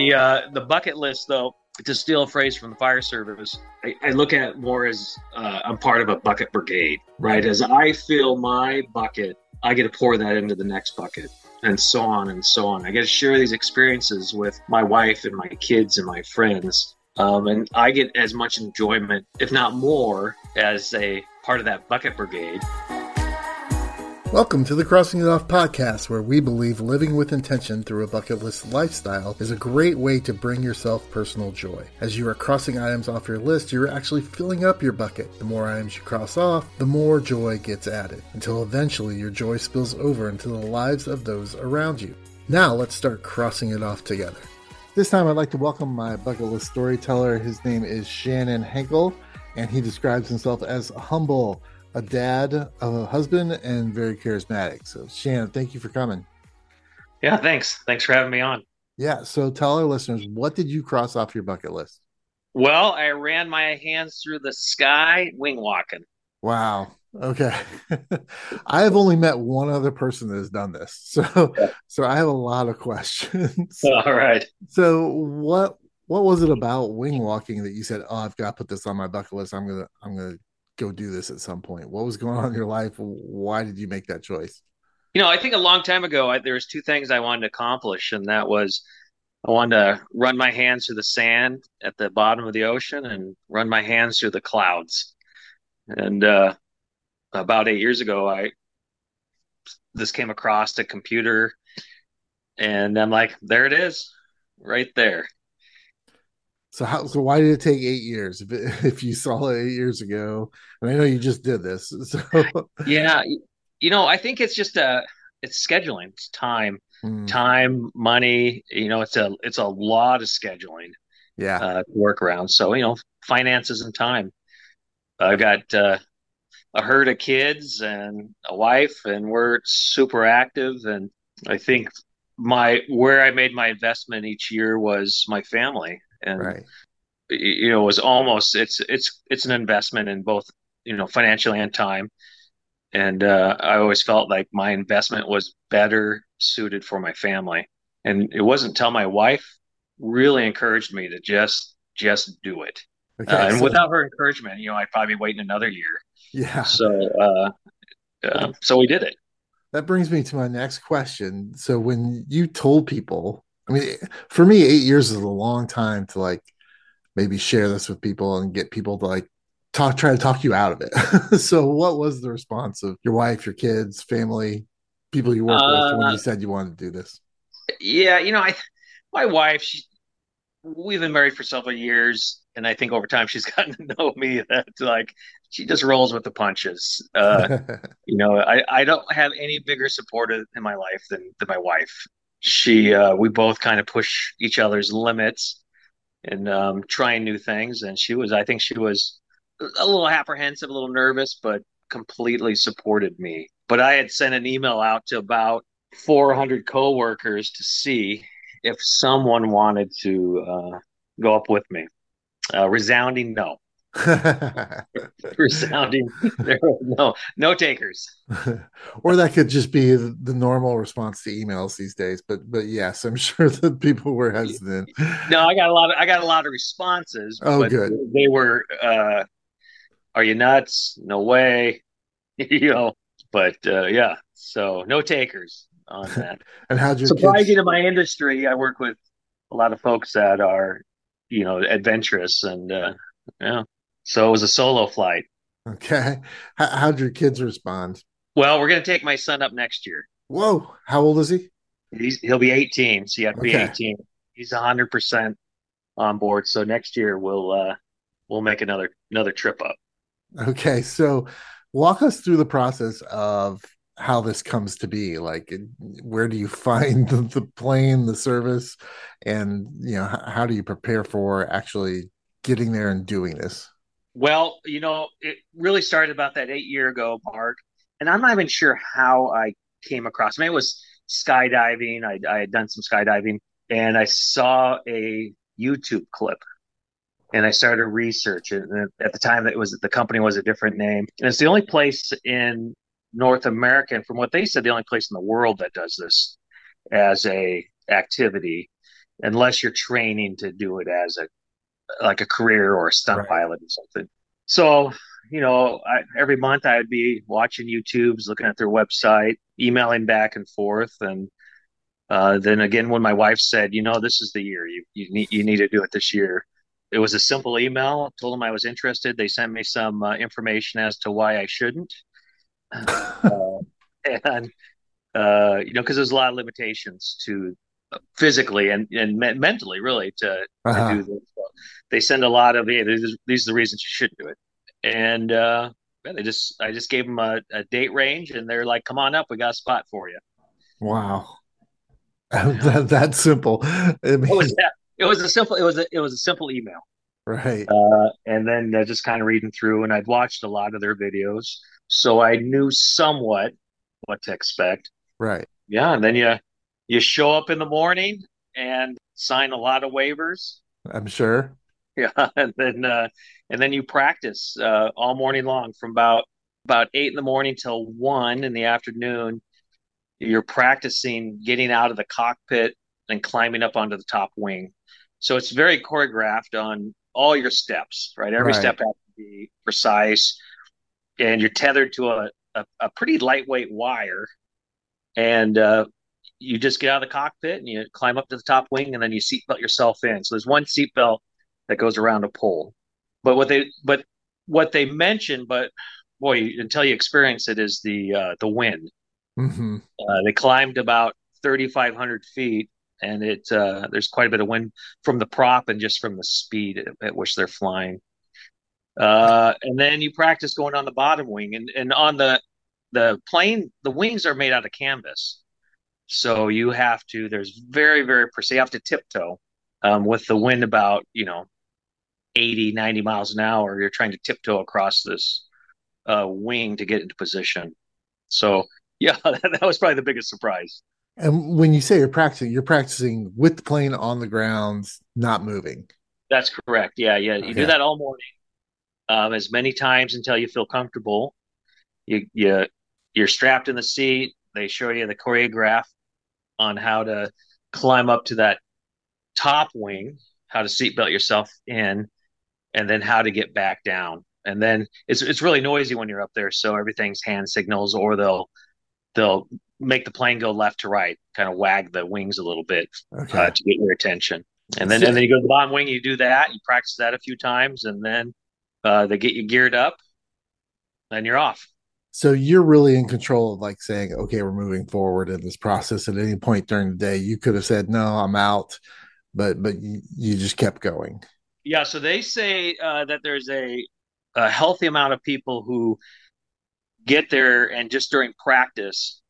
The uh, the bucket list, though, to steal a phrase from the fire service, I, I look at it more as uh, I'm part of a bucket brigade, right? As I fill my bucket, I get to pour that into the next bucket, and so on and so on. I get to share these experiences with my wife and my kids and my friends. Um, and I get as much enjoyment, if not more, as a part of that bucket brigade. Welcome to the Crossing It Off podcast, where we believe living with intention through a bucket list lifestyle is a great way to bring yourself personal joy. As you are crossing items off your list, you're actually filling up your bucket. The more items you cross off, the more joy gets added, until eventually your joy spills over into the lives of those around you. Now let's start crossing it off together. This time I'd like to welcome my bucket list storyteller. His name is Shannon Hankel, and he describes himself as humble a dad, a husband, and very charismatic. So, Shannon, thank you for coming. Yeah, thanks. Thanks for having me on. Yeah. So, tell our listeners, what did you cross off your bucket list? Well, I ran my hands through the sky wing walking. Wow. Okay. I have only met one other person that has done this. So so I have a lot of questions. All right. So what what was it about wing walking that you said, "Oh, I've got to put this on my bucket list. I'm going to I'm going to go do this at some point? What was going on in your life? Why did you make that choice? You know, I think a long time ago, I, there was two things I wanted to accomplish, and that was I wanted to run my hands through the sand at the bottom of the ocean and run my hands through the clouds. And uh, about eight years ago, I this came across a computer, and I'm like, there it is, right there. So how? So why did it take eight years? If it, if you saw it eight years ago, and I know you just did this. So yeah, you know, I think it's just a it's scheduling, it's time, mm. time, money. You know, it's a it's a lot of scheduling. Yeah, uh, work around. So you know, finances and time. I've got uh, a herd of kids and a wife, and we're super active. And I think my where I made my investment each year was my family and right. you know it was almost it's it's it's an investment in both you know financially and time. And uh, i always felt like my investment was better suited for my family. And it wasn't until my wife really encouraged me to just just do it. Okay, uh, and so, without her encouragement you know i'd probably be waiting another year. Yeah. So uh, uh, so we did it. That brings me to my next question. So when you told people I mean, for me, eight years is a long time to like maybe share this with people and get people to like talk, try to talk you out of it. so, what was the response of your wife, your kids, family, people you work uh, with when you uh, said you wanted to do this? Yeah, you know, I, my wife, she, we've been married for several years, and I think over time she's gotten to know me that like she just rolls with the punches. Uh, you know, I, I don't have any bigger supporter in my life than than my wife she uh, we both kind of push each other's limits and um, trying new things. And she was, I think, she was a little apprehensive, a little nervous, but completely supported me. But I had sent an email out to about 400 coworkers to see if someone wanted to uh, go up with me. Uh, resounding no. resounding no no takers. Or that could just be the normal response to emails these days but but yes i'm sure that people were hesitant. No i got a lot of i got a lot of responses oh good. they were uh are you nuts? No way. You know but uh yeah so no takers on that. And how'd you surprising kids... to my industry i work with a lot of folks that are you know adventurous and uh yeah so it was a solo flight. Okay. How, how'd your kids respond? Well, we're going to take my son up next year. Whoa. How old is he? He's, he'll be 18. So you have to okay. be 18. He's 100% on board. So next year we'll, uh, we'll make another, another trip up. Okay. So walk us through the process of how this comes to be like where do you find the, the plane the service and you know how do you prepare for actually getting there and doing this well, you know, it really started about that eight year ago, Mark, and I'm not even sure how I came across. I mean, it was skydiving. I, I had done some skydiving, and I saw a YouTube clip, and I started research. And at the time, it was the company was a different name, and it's the only place in North America, and from what they said, the only place in the world that does this as a activity. unless you're training to do it as a like a career or a stunt right. pilot or something. So, you know, I, every month I'd be watching YouTube's, looking at their website, emailing back and forth, and uh, then again, when my wife said, "You know, this is the year you you need you need to do it this year," it was a simple email. Told them I was interested. They sent me some uh, information as to why I shouldn't, uh, and uh, you know, because there's a lot of limitations to uh, physically and and me- mentally, really, to, uh-huh. to do this. They send a lot of, "Hey, these, these are the reasons you shouldn't do it," and uh, they just I just gave them a, a date range, and they're like, "Come on up, we got a spot for you." Wow. that, that's simple. I mean, it, was, it was a simple. It was a, it was a simple email. Right. Uh, and then uh, just kind of reading through, and I'd watched a lot of their videos, so I knew somewhat what to expect. Right. Yeah, and then you you show up in the morning and sign a lot of waivers. I'm sure. Yeah, and then uh, and then you practice uh, all morning long from about about eight in the morning till one in the afternoon you're practicing getting out of the cockpit and climbing up onto the top wing. So it's very choreographed on all your steps, right? Every right. step has to be precise, and you're tethered to a, a, a pretty lightweight wire, and uh, you just get out of the cockpit and you climb up to the top wing, and then you seatbelt yourself in. So there's one seatbelt that goes around a pole, but what they but what they mention, but boy, until you experience it, is the uh, the wind Mm-hmm. Uh, they climbed about 3,500 feet, and it uh, there's quite a bit of wind from the prop and just from the speed at, at which they're flying. Uh, and then you practice going on the bottom wing, and and on the the plane, the wings are made out of canvas, so you have to. There's very very precise. You have to tiptoe um, with the wind about you know 80 90 miles an hour. You're trying to tiptoe across this uh, wing to get into position. So yeah, that, was probably the biggest surprise. And when you say you're practicing, you're practicing with the plane on the ground, not moving. That's correct. Yeah, yeah. You okay. do that all morning, um, as many times until you feel comfortable. You you you're strapped in the seat. They show you the choreograph on how to climb up to that top wing, how to seatbelt yourself in, and then how to get back down. And then it's it's really noisy when you're up there, so everything's hand signals, or they'll they'll make the plane go left to right, kind of wag the wings a little bit okay. uh, to get your attention. And then and then you go to the bottom wing, you do that, you practice that a few times, and then uh, they get you geared up, and you're off. So you're really in control of like saying, okay, we're moving forward in this process. At any point during the day, you could have said, no, I'm out, but but you, you just kept going. Yeah. So they say uh, that there's a, a healthy amount of people who get there and just during practice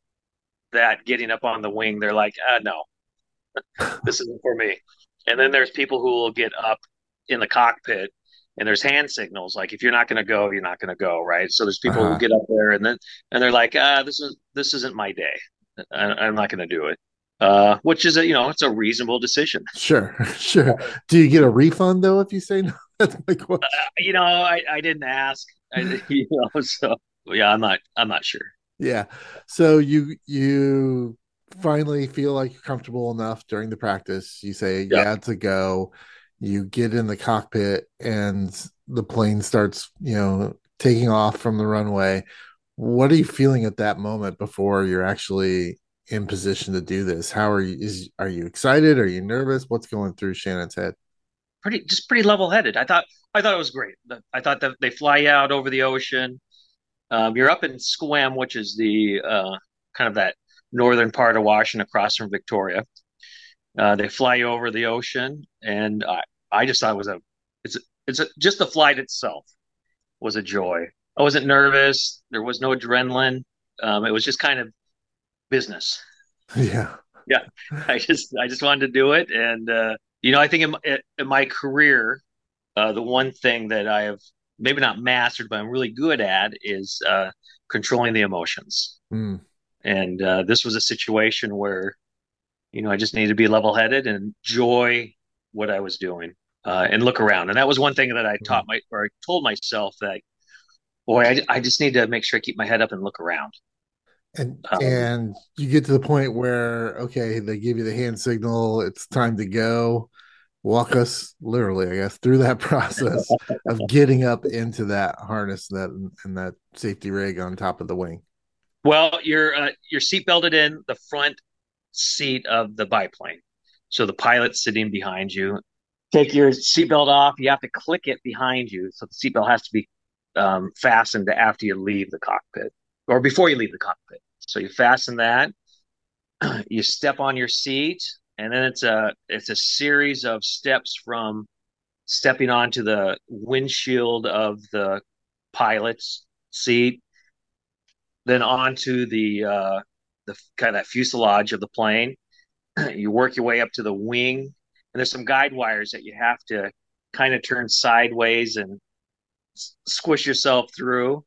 that getting up on the wing they're like ah no this isn't for me and then there's people who will get up in the cockpit and there's hand signals like if you're not going to go you're not going to go right so there's people uh-huh. who get up there and then and they're like ah this is this isn't my day I, am not going to do it uh, which is a you know it's a reasonable decision sure sure do you get a refund though if you say no that's my question uh, you know i i didn't ask I, you know so yeah, I'm not. I'm not sure. Yeah. So you you finally feel like you're comfortable enough during the practice. You say yeah, yeah to go. You get in the cockpit and the plane starts, you know, taking off from the runway. What are you feeling at that moment before you're actually in position to do this? How are you? Is are you excited? Are you nervous? What's going through Shannon's head? Pretty, just pretty level headed. I thought, I thought it was great. I thought that they fly out over the ocean. Um, you're up in Sequim, which is the uh, kind of that northern part of Washington across from Victoria. Uh, they fly over the ocean, and I, I just thought it was a it's it's a, just the flight itself was a joy. I wasn't nervous. There was no adrenaline. Um, it was just kind of business. Yeah, yeah. I just I just wanted to do it, and uh, you know I think in, in my career, uh, the one thing that I have maybe not mastered, but I'm really good at is uh, controlling the emotions. Mm. And uh, this was a situation where, you know, I just needed to be level headed and enjoy what I was doing uh, and look around. And that was one thing that I taught my, or I told myself that, boy, I, I just need to make sure I keep my head up and look around. And um, and you get to the point where okay, they give you the hand signal, it's time to go. Walk us literally, I guess, through that process of getting up into that harness that and that safety rig on top of the wing. Well, you're uh, you're seat belted in the front seat of the biplane, so the pilot's sitting behind you. Take your seatbelt off. You have to click it behind you, so the seatbelt has to be um, fastened after you leave the cockpit or before you leave the cockpit. So you fasten that, you step on your seat, and then it's a it's a series of steps from stepping onto the windshield of the pilot's seat, then onto the uh, the kind of fuselage of the plane. you work your way up to the wing, and there's some guide wires that you have to kind of turn sideways and squish yourself through.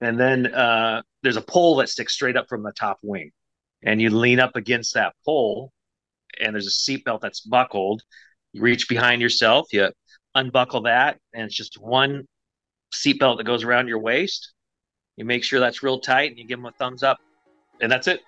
And then uh, there's a pole that sticks straight up from the top wing, and you lean up against that pole, and there's a seatbelt that's buckled. You reach behind yourself, you unbuckle that, and it's just one seatbelt that goes around your waist. You make sure that's real tight, and you give them a thumbs up, and that's it.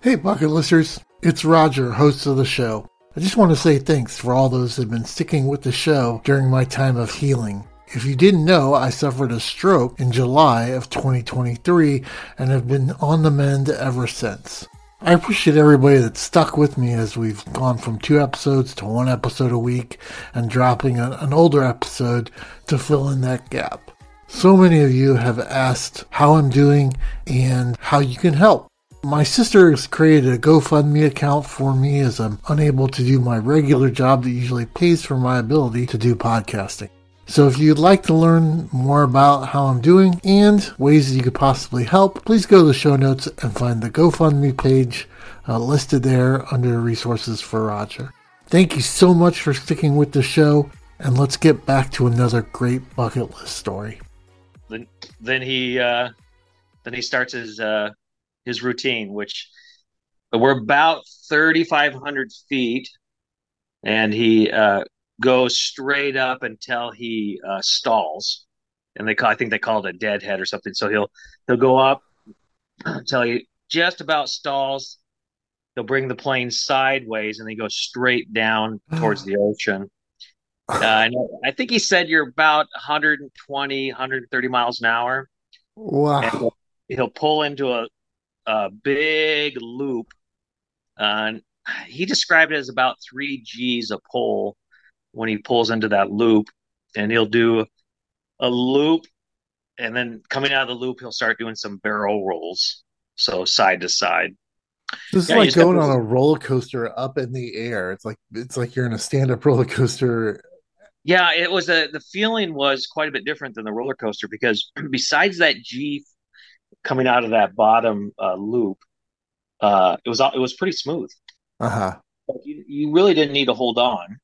Hey, bucket listeners, it's Roger, host of the show. I just want to say thanks for all those that have been sticking with the show during my time of healing. If you didn't know, I suffered a stroke in July of 2023 and have been on the mend ever since. I appreciate everybody that stuck with me as we've gone from two episodes to one episode a week and dropping a, an older episode to fill in that gap. So many of you have asked how I'm doing and how you can help. My sister has created a GoFundMe account for me as I'm unable to do my regular job that usually pays for my ability to do podcasting. So if you'd like to learn more about how I'm doing and ways that you could possibly help, please go to the show notes and find the GoFundMe page uh, listed there under resources for Roger. Thank you so much for sticking with the show, and let's get back to another great bucket list story. Then, then he, uh, then he starts his uh, his routine, which we're about thirty five hundred feet, and he uh, goes straight up until he uh, stalls, and they call I think they call it a deadhead or something. So he'll he'll go up until he just about stalls. He'll bring the plane sideways and he go straight down towards the ocean. Uh, I, I think he said you're about 120, 130 miles an hour. Wow. He'll, he'll, pull into a, a big loop. Uh, he described it as about three G's a pull when he pulls into that loop and he'll do a loop and then coming out of the loop he'll start doing some barrel rolls so side to side. This yeah, is like going on a roller coaster up in the air. It's like it's like you're in a stand-up roller coaster. Yeah it was a the feeling was quite a bit different than the roller coaster because besides that g coming out of that bottom uh, loop uh it was it was pretty smooth. Uh-huh. You, you really didn't need to hold on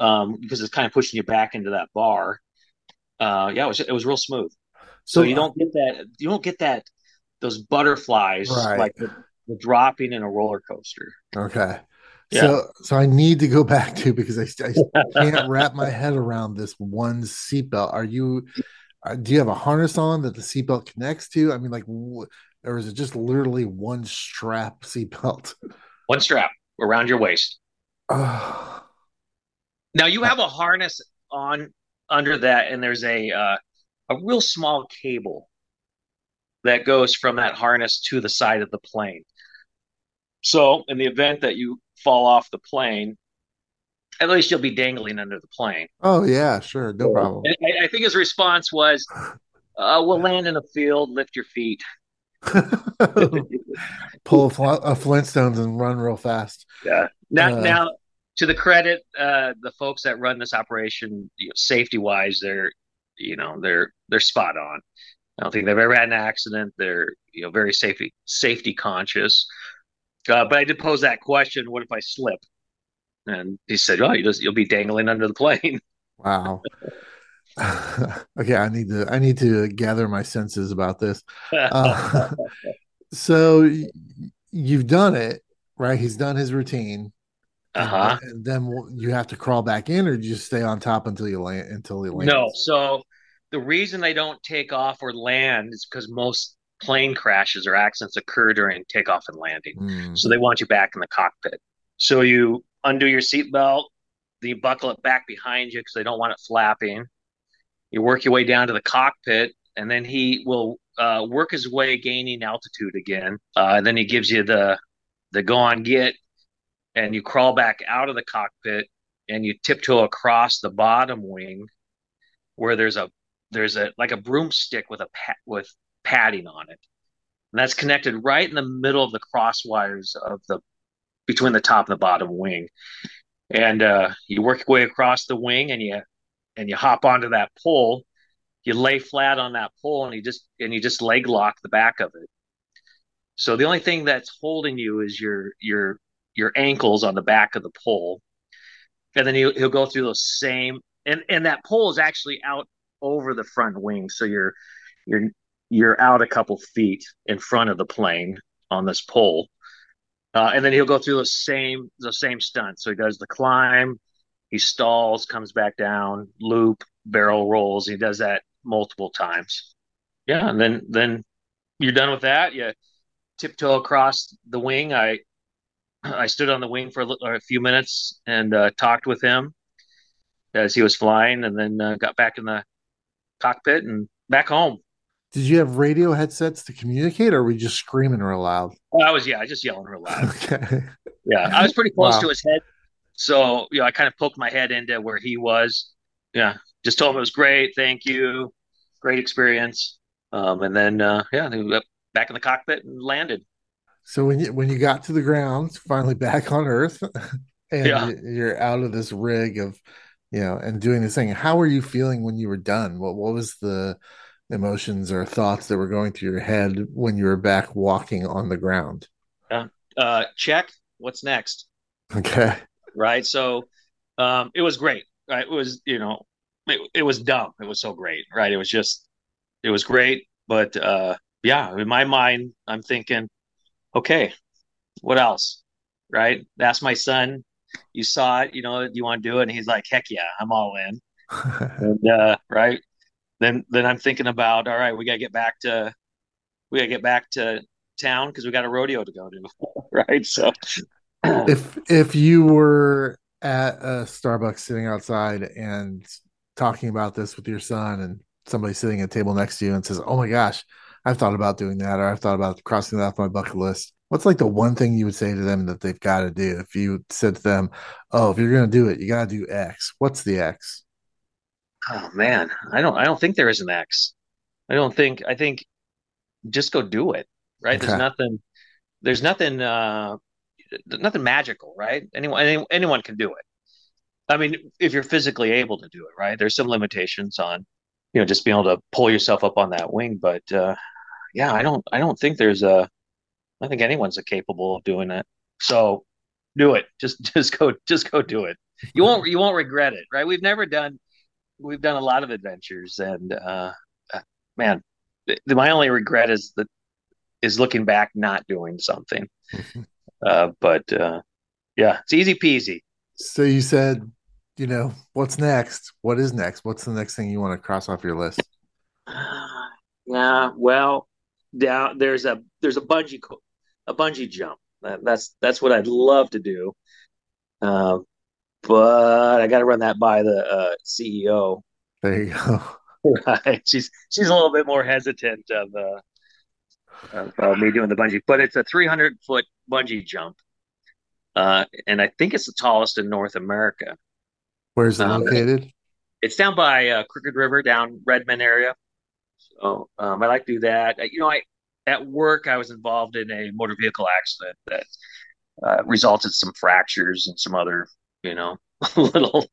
um, because it's kind of pushing you back into that bar. Uh, yeah, it was it was real smooth. So, so you don't get that you don't get that those butterflies right. like the, the, dropping in a roller coaster. Okay. Yeah. So so I need to go back to because I, I can't wrap my head around this one seatbelt. Are you uh, do you have a harness on that the seatbelt connects to? I mean, like, or is it just literally one strap seatbelt? One strap around your waist. Now you have a harness on under that, and there's a uh, a real small cable that goes from that harness to the side of the plane. So, in the event that you fall off the plane, at least you'll be dangling under the plane. Oh yeah, sure, no problem. I, I, think his response was, uh, "We'll land in a field, lift your feet." Pull a, fl- a Flintstones and run real fast. Yeah. Now, uh, now to the credit, uh, the folks that run this operation, you know, safety wise, they're you know they're they're spot on. I don't think they've ever had an accident. They're you know very safety safety conscious. Uh, but I did pose that question: What if I slip? And he said, "Oh, you just you'll be dangling under the plane." Wow. okay, I need to I need to gather my senses about this. Uh, so you've done it, right? He's done his routine. Uh-huh. And then you have to crawl back in, or you just stay on top until you land until you land. No, so the reason they don't take off or land is because most plane crashes or accidents occur during takeoff and landing. Mm. So they want you back in the cockpit. So you undo your seatbelt, then you buckle it back behind you because they don't want it flapping. You work your way down to the cockpit, and then he will uh, work his way gaining altitude again. Uh, and then he gives you the the go on get, and you crawl back out of the cockpit and you tiptoe across the bottom wing where there's a there's a like a broomstick with a pat, with padding on it, and that's connected right in the middle of the cross wires of the between the top and the bottom wing. And uh, you work your way across the wing, and you and you hop onto that pole. You lay flat on that pole, and you just and you just leg lock the back of it. So the only thing that's holding you is your your your ankles on the back of the pole, and then he'll, he'll go through those same and and that pole is actually out over the front wing, so you're you're you're out a couple feet in front of the plane on this pole, uh, and then he'll go through the same the same stunt. So he does the climb, he stalls, comes back down, loop, barrel rolls. He does that multiple times. Yeah, and then then you're done with that. You tiptoe across the wing. I I stood on the wing for a, little, a few minutes and uh, talked with him as he was flying, and then uh, got back in the cockpit and back home. Did you have radio headsets to communicate, or were you just screaming real loud? Well, I was, yeah, I just yelling real loud. Okay. Yeah, I was pretty close Wow. to his head, so you know, I kind of poked my head into where he was. Yeah, just told him it was great, thank you, great experience. Um, and then uh, yeah, back in the cockpit and landed. So when you when you got to the ground, finally back on Earth, and Yeah. you- you're out of this rig of, you know, and doing this thing, how were you feeling when you were done? What what was the emotions or thoughts that were going through your head when you were back walking on the ground? Uh, check. What's next? Okay. right? So um, it was great. Right? It was you know it, it was dumb. It was so great, right? It was just it was great, but uh, yeah, in my mind, I'm thinking, okay, what else, right? That's my son. You saw it, you know. You want to do it? And he's like, heck yeah, I'm all in. And uh, right then, then I'm thinking about, all right, we got to get back to we got to get back to town because we got a rodeo to go to, right? So. if if you were at a Starbucks sitting outside and talking about this with your son and somebody sitting at a table next to you and says, "Oh my gosh, I've thought about doing that or I've thought about crossing that off my bucket list." What's like the one thing you would say to them that they've got to do? If you said to them, "Oh, if you're going to do it, you got to do X." What's the X? Oh man, I don't I don't think there is an X. I don't think I think just go do it, right? Okay. There's nothing there's nothing uh nothing magical, right? Anyone any, anyone can do it. I mean, if you're physically able to do it, right? There's some limitations on, you know, just being able to pull yourself up on that wing, but uh yeah, I don't I don't think there's a I think anyone's capable of doing it. So do it. Just just go just go do it. You won't you won't regret it, right? We've never done we've done a lot of adventures and uh man th- my only regret is that is looking back not doing something uh but uh yeah it's easy peasy So you said, you know, what's next? What is next? What's the next thing you want to cross off your list? yeah well down there's a there's a bungee a bungee jump that's that's what i'd love to do uh, but i got to run that by the uh ceo There you go. right she's she's a little bit more hesitant of uh of uh, me doing the bungee, but it's a 300 foot bungee jump. Uh, and I think it's the tallest in North America. Where's it Um, located? It's down by uh, Crooked River, down Redmond area. So um, I like to do that. Uh, You know, I at work I was involved in a motor vehicle accident that uh, resulted some fractures and some other, you know, little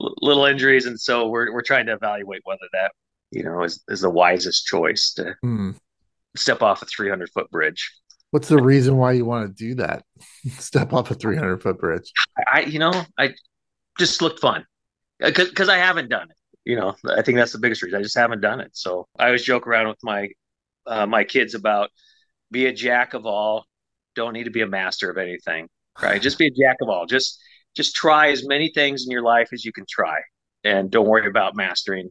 little injuries, and so we're we're trying to evaluate whether that, you know, is is the wisest choice to Hmm. step off a 300 foot bridge. What's the reason why you want to do that? Step off a 300 foot bridge. I, you know, I just looked fun because I haven't done it. You know, I think that's the biggest reason. I just haven't done it. So I always joke around with my uh, my kids about be a jack of all. Don't need to be a master of anything, right? Just be a jack of all. Just just try as many things in your life as you can try, and don't worry about mastering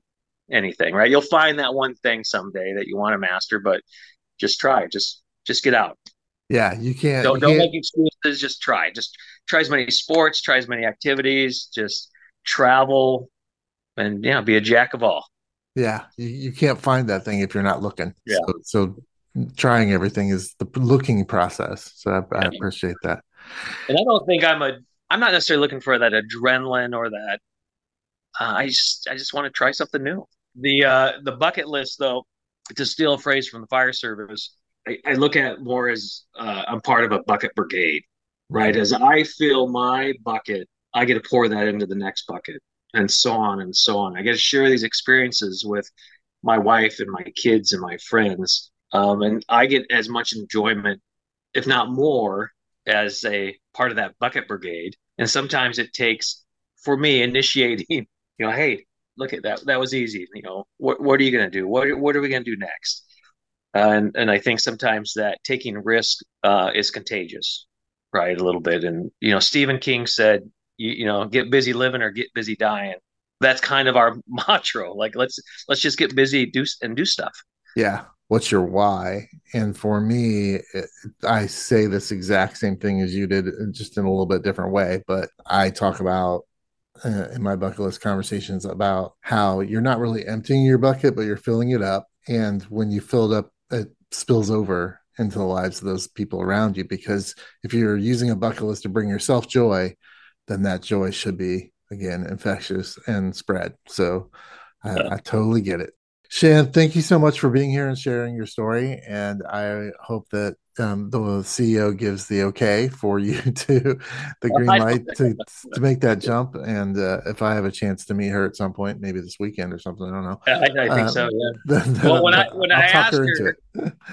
anything, right? You'll find that one thing someday that you want to master, but just try. Just just get out. Yeah, you can't. Don't you don't can't, make excuses. Just try. Just try as many sports. Try as many activities. Just travel, and yeah, be a jack of all. Yeah, you, you can't find that thing if you're not looking. Yeah. So, so trying everything is the looking process. So I, I appreciate that. And I don't think I'm a. I'm not necessarily looking for that adrenaline or that. Uh, I just I just want to try something new. The uh, the bucket list, though, to steal a phrase from the fire service, I, I look at more as uh, I'm part of a bucket brigade, right? As I fill my bucket, I get to pour that into the next bucket, and so on and so on. I get to share these experiences with my wife and my kids and my friends, um, and I get as much enjoyment, if not more, as a part of that bucket brigade. And sometimes it takes for me initiating, you know, hey, look at that. That was easy. You know, what what are you going to do? What what are we going to do next? and and I think sometimes that taking risk uh, is contagious, right? A little bit. And you know, Stephen King said, you, you know, get busy living or get busy dying. That's kind of our mantra. Like let's let's just get busy, do and do stuff. Yeah. What's your why? And for me, I say this exact same thing as you did, just in a little bit different way. But I talk about uh, in my bucket list conversations about how you're not really emptying your bucket, but you're filling it up. And when you fill it up, it spills over into the lives of those people around you. Because if you're using a bucket list to bring yourself joy, then that joy should be, again, infectious and spread. So I, Yeah. I totally get it. Shan, thank you so much for being here and sharing your story. And I hope that um, the CEO gives the okay for you to the green light to to make that jump. And uh, if I have a chance to meet her at some point, maybe this weekend or something, I don't know. I, I think Um, so. Yeah. Then- Well, when I- I'll when I talk asked into her- it.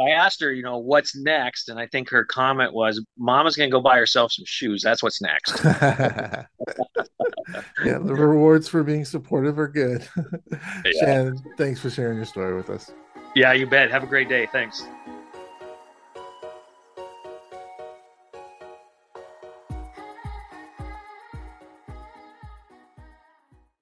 I asked her, you know, what's next, and I think her comment was, "Mama's going to go buy herself some shoes. That's what's next." yeah, the rewards for being supportive are good. Yeah. Shannon, thanks for sharing your story with us. yeah, you bet. Have a great day. Thanks.